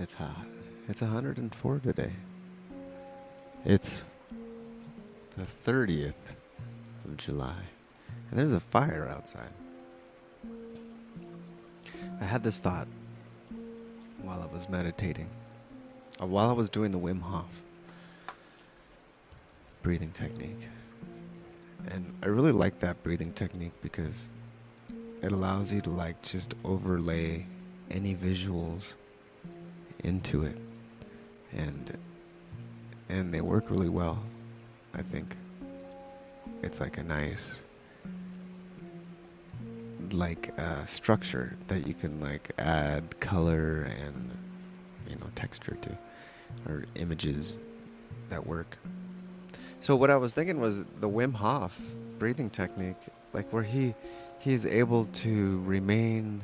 It's hot. It's 104 today. It's the 30th of July. And there's a fire outside. I had this thought while I was meditating, uh, while I was doing the Wim Hof breathing technique. And I really like that breathing technique because it allows you to like just overlay any visuals into it. And and they work really well. I think it's like a nice like uh, structure that you can like add color and you know texture to or images that work so what i was thinking was the wim hof breathing technique like where he he's able to remain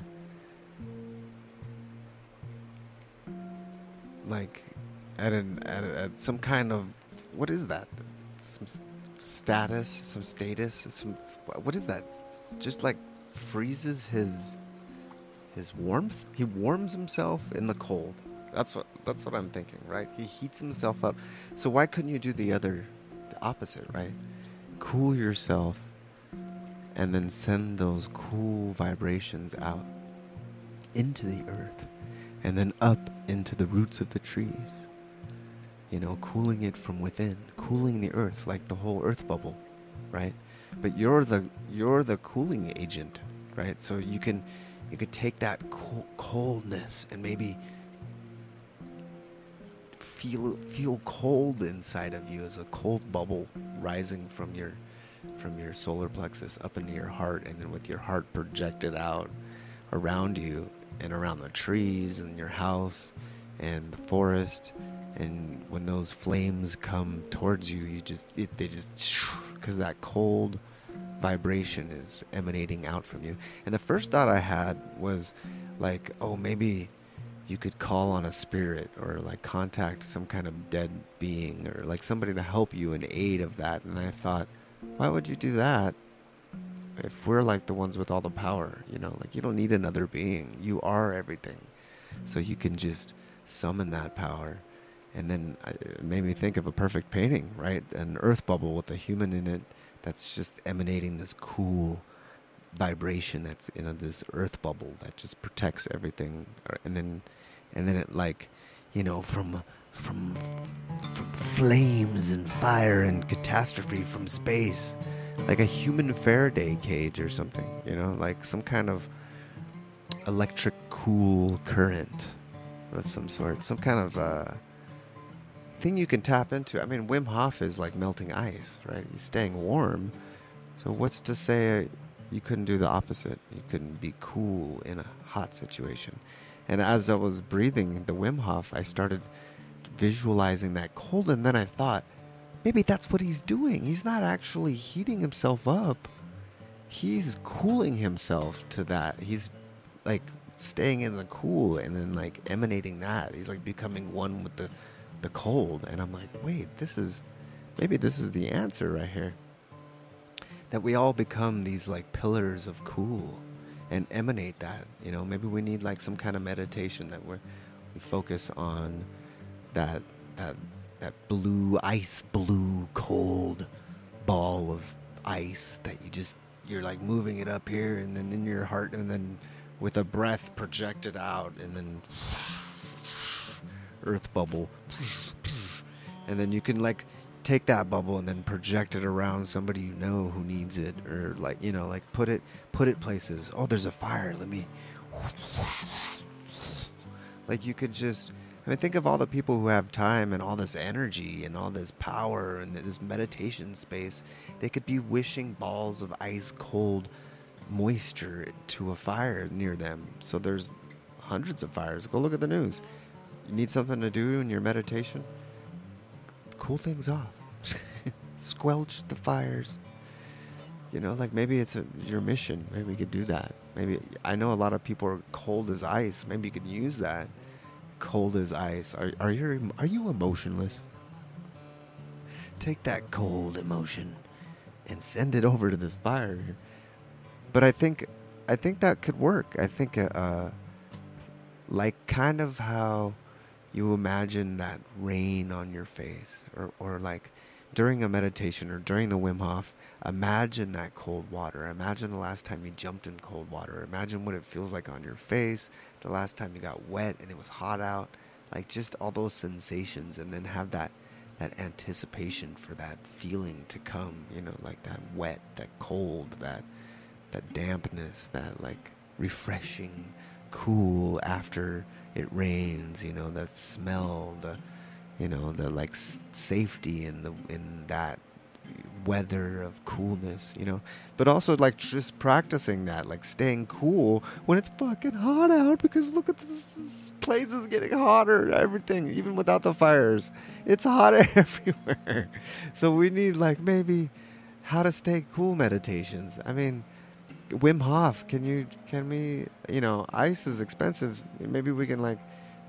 like at an at, a, at some kind of what is that? Some status some status some what is that? Just like freezes his his warmth? He warms himself in the cold. That's what that's what i'm thinking right? He heats himself up. So why couldn't you do the other the opposite right? Cool yourself and then send those cool vibrations out into the earth and then up into the roots of the trees. You know cooling it from within cooling the earth like the whole earth bubble right? But you're the you're the cooling agent right? So you can you could take that co- coldness and maybe feel feel cold inside of you as a cold bubble rising from your from your solar plexus up into your heart and then with your heart projected out around you and around the trees and your house and the forest. And when those flames come towards you you just it, they just because that cold vibration is emanating out from you. And the first thought i had was like oh maybe you could call on a spirit or like contact some kind of dead being or like somebody to help you in aid of that. And i thought why would you do that if we're like the ones with all the power you know like you don't need another being. You are everything. So you can just summon that power. And then it made me think of a perfect painting right? An earth bubble with a human in it that's just emanating this cool vibration that's in a, this earth bubble that just protects everything. Uh, and then and then it like you know from from from flames and fire and catastrophe from space like a human faraday cage or something you know like some kind of electric cool current of some sort some kind of uh thing you can tap into. I mean wim hof is like melting ice right? He's staying warm. So what's to say you couldn't do the opposite? You couldn't be cool in a hot situation. And as i was breathing the wim hof i started visualizing that cold and then i thought maybe that's what he's doing. He's not actually heating himself up. He's cooling himself to that. He's like staying in the cool and then like emanating that. He's like becoming one with the the cold. And i'm like wait this is maybe this is the answer right here. That we all become these like pillars of cool and emanate that you know? Maybe we need like some kind of meditation that we're we focus on that that that blue ice blue cold ball of ice that you just you're like moving it up here and then in your heart and then with a breath projected out and then earth bubble. And then you can like take that bubble and then project it around somebody you know who needs it or like you know like put it put it places. Oh there's a fire. Let me like you could just i mean think of all the people who have time and all this energy and all this power and this meditation space. They could be wishing balls of ice cold moisture to a fire near them. So there's hundreds of fires. Go look at the news. You need something to do in your meditation? Cool things off. Squelch the fires. You know like maybe it's a, your mission. Maybe you could do that. Maybe i know a lot of people are cold as ice. Maybe you could use that cold as ice. Are, are you are you emotionless? Take that cold emotion and send it over to this fire. But i think i think that could work. I think uh, uh like kind of how you imagine that rain on your face or, or like during a meditation or during the Wim Hof, imagine that cold water. Imagine the last time you jumped in cold water. Imagine what it feels like on your face, the last time you got wet and it was hot out. Like just all those sensations and then have that that anticipation for that feeling to come, you know, like that wet, that cold, that that dampness, that like refreshing cool after it rains, you know, that smell, the you know, the like safety in the in that weather of coolness, you know. But also like just practicing that, like staying cool when it's fucking hot out because look at this, this place is getting hotter, everything, even without the fires. It's hot everywhere. So we need like maybe how to stay cool meditations. I mean, Wim Hof, can you can we you know, ice is expensive. Maybe we can like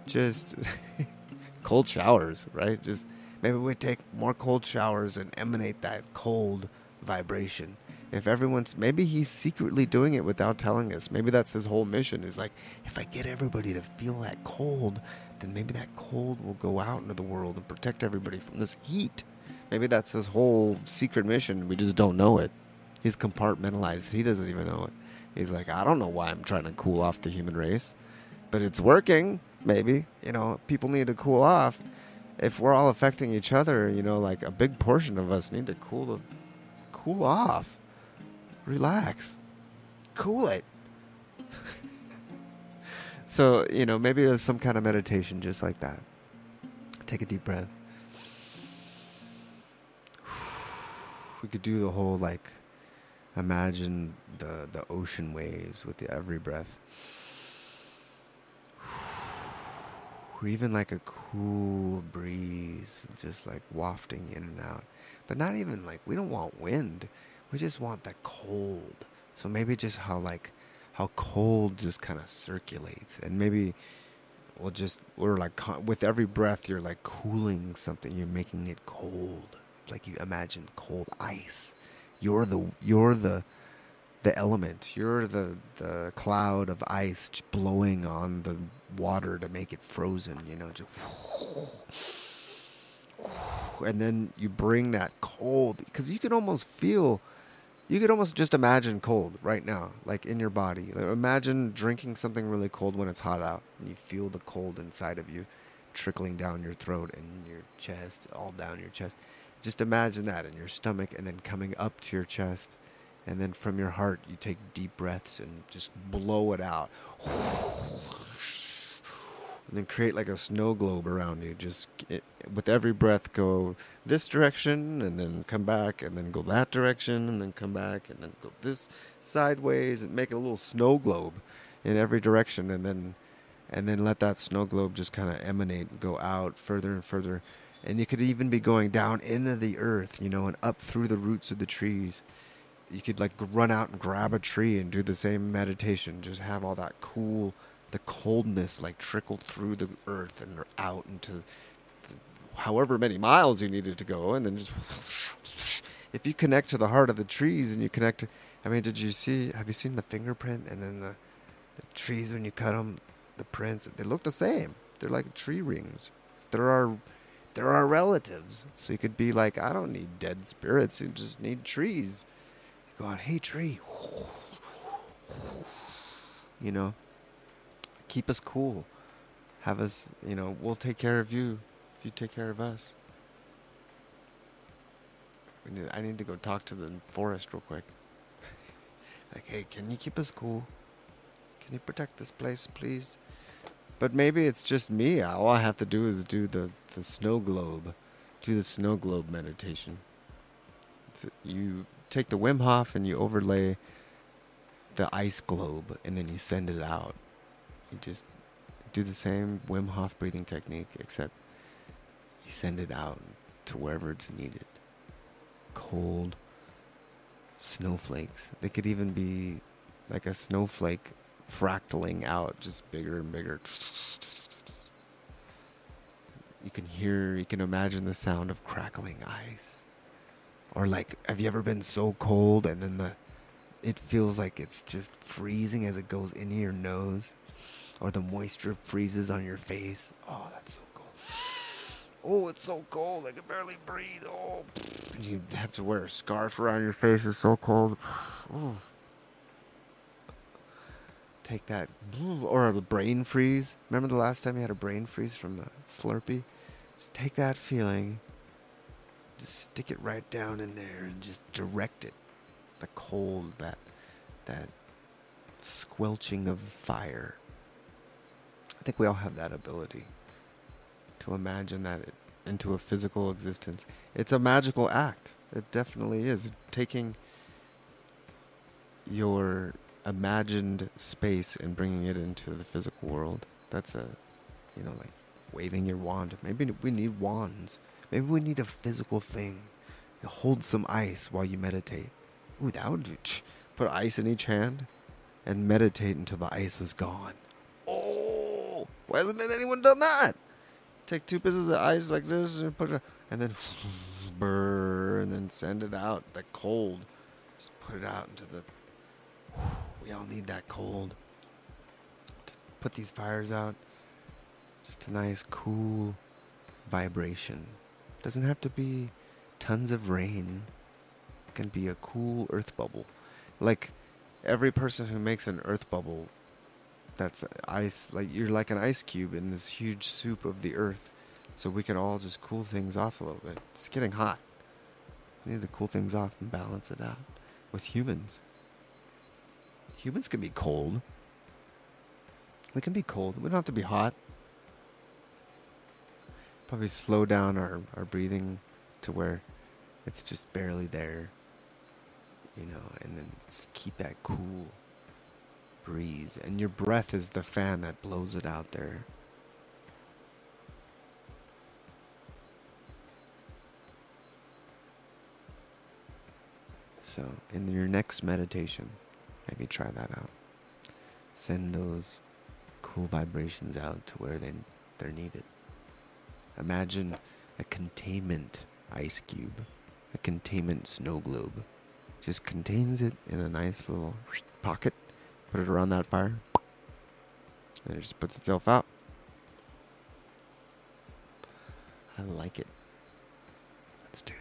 just cold showers, right? Just maybe we take more cold showers and emanate that cold vibration. If everyone's maybe he's secretly doing it without telling us. Maybe that's his whole mission is like if I get everybody to feel that cold, then maybe that cold will go out into the world and protect everybody from this heat. Maybe that's his whole secret mission. We just don't know it. He's compartmentalized. He doesn't even know it. He's like, I don't know why I'm trying to cool off the human race, but it's working. Maybe you know, people need to cool off. If we're all affecting each other, you know, like a big portion of us need to cool the, cool off, relax, cool it. so you know, maybe there's some kind of meditation just like that. Take a deep breath. We could do the whole like Imagine the, the ocean waves with the every breath. Or even like a cool breeze just like wafting in and out. But not even like we don't want wind. We just want that cold. So maybe just how like how cold just kind of circulates and maybe we'll just we're like with every breath you're like cooling something you're making it cold like you imagine cold ice you're the you're the the element. You're the the cloud of ice blowing on the water to make it frozen. You know, just and then you bring that cold because you can almost feel. You could almost just imagine cold right now, like in your body. Like imagine drinking something really cold when it's hot out, and you feel the cold inside of you, trickling down your throat and your chest, all down your chest just imagine that in your stomach and then coming up to your chest. And then from your heart, you take deep breaths and just blow it out. And then create like a snow globe around you. Just it, with every breath, go this direction and then come back and then go that direction and then come back and then go this sideways and make a little snow globe in every direction. And then, and then let that snow globe just kind of emanate, go out further and further and you could even be going down into the earth, you know, and up through the roots of the trees. You could like run out and grab a tree and do the same meditation. Just have all that cool, the coldness like trickled through the earth and out into the, however many miles you needed to go, and then just if you connect to the heart of the trees and you connect. I mean, did you see? Have you seen the fingerprint and then the, the trees when you cut them? The prints they look the same. They're like tree rings. There are there are relatives. So you could be like, I don't need dead spirits. You just need trees. You go out, hey, tree. You know, keep us cool. Have us, you know, we'll take care of you if you take care of us. Need, I need to go talk to the forest real quick. like, hey, can you keep us cool? Can you protect this place, please? But maybe it's just me. All I have to do is do the, the snow globe, do the snow globe meditation. You take the Wim Hof and you overlay the ice globe and then you send it out. You just do the same Wim Hof breathing technique, except you send it out to wherever it's needed. Cold snowflakes. They could even be like a snowflake fractaling out just bigger and bigger. You can hear, you can imagine the sound of crackling ice. Or like, have you ever been so cold and then the, it feels like it's just freezing as it goes into your nose? Or the moisture freezes on your face. Oh, that's so cold. Oh, it's so cold. I can barely breathe. Oh, you have to wear a scarf around your face. It's so cold. Oh. Take that, or a brain freeze. Remember the last time you had a brain freeze from a Slurpee? Just take that feeling, just stick it right down in there, and just direct it. The cold, that that squelching of fire. I think we all have that ability to imagine that it, into a physical existence. It's a magical act. It definitely is. Taking your imagined space and bringing it into the physical world. That's a, you know, like waving your wand. Maybe we need wands. Maybe we need a physical thing. You hold some ice while you meditate. Ooh, that would put ice in each hand and meditate until the ice is gone. Why hasn't anyone done that? Take two pieces of ice like this and put it, and then burr, and then send it out. The cold, just put it out into the. We all need that cold. To put these fires out. Just a nice, cool vibration. Doesn't have to be tons of rain. It can be a cool earth bubble. Like every person who makes an earth bubble that's ice like you're like an ice cube in this huge soup of the earth. So we can all just cool things off a little bit. It's getting hot. We need to cool things off and balance it out with humans. Humans can be cold. We can be cold. We don't have to be hot. Probably slow down our, our breathing to where it's just barely there you know, and then just keep that cool breeze. And your breath is the fan that blows it out there. So, in your next meditation, maybe try that out. Send those cool vibrations out to where they, they're needed. Imagine a containment ice cube, a containment snow globe just contains it in a nice little pocket. Put it around that fire. And it just puts itself out. I like it. Let's do